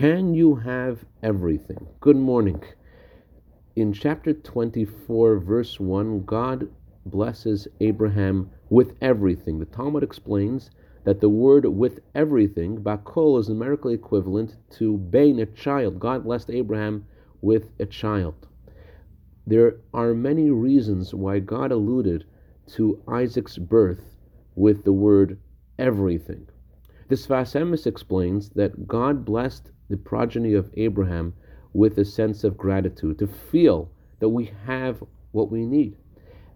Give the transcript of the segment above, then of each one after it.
Can you have everything? Good morning. In chapter 24, verse 1, God blesses Abraham with everything. The Talmud explains that the word with everything, bakol, is numerically equivalent to bein, a child. God blessed Abraham with a child. There are many reasons why God alluded to Isaac's birth with the word everything. The Sfas Emes explains that God blessed the progeny of Abraham with a sense of gratitude, to feel that we have what we need.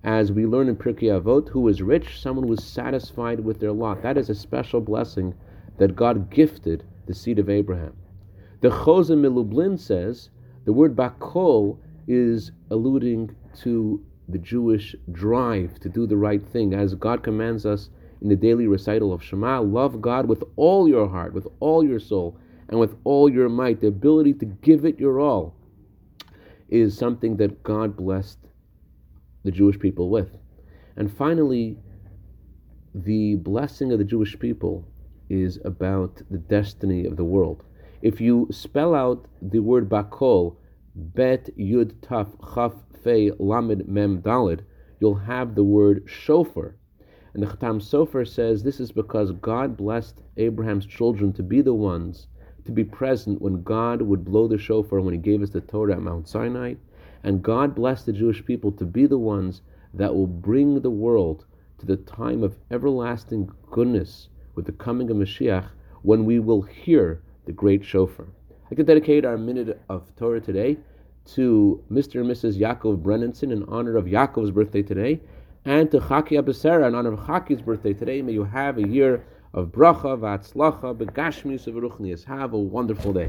As we learn in Pirkei Avot, who is rich, someone was satisfied with their lot. That is a special blessing that God gifted the seed of Abraham. The Chozeh MiLublin says the word bakol is alluding to the Jewish drive to do the right thing, as God commands us in the daily recital of Shema, love God with all your heart, with all your soul, and with all your might. The ability to give it your all is something that God blessed the Jewish people with. And finally, the blessing of the Jewish people is about the destiny of the world. If you spell out the word bakol, bet yud taf chaf fe lamed mem dalid, you'll have the word shofar. And the Chatam Sofer says this is because God blessed Abraham's children to be the ones to be present when God would blow the shofar when he gave us the Torah at Mount Sinai. And God blessed the Jewish people to be the ones that will bring the world to the time of everlasting goodness with the coming of Mashiach when we will hear the great shofar. I could dedicate our minute of Torah today to Mr. and Mrs. Yaakov Brennanson in honor of Yaakov's birthday today and to Chaki Abasera in honor of Chaki's birthday today. May you have a year of bracha, v'atzlacha, begashmius, of Have a wonderful day.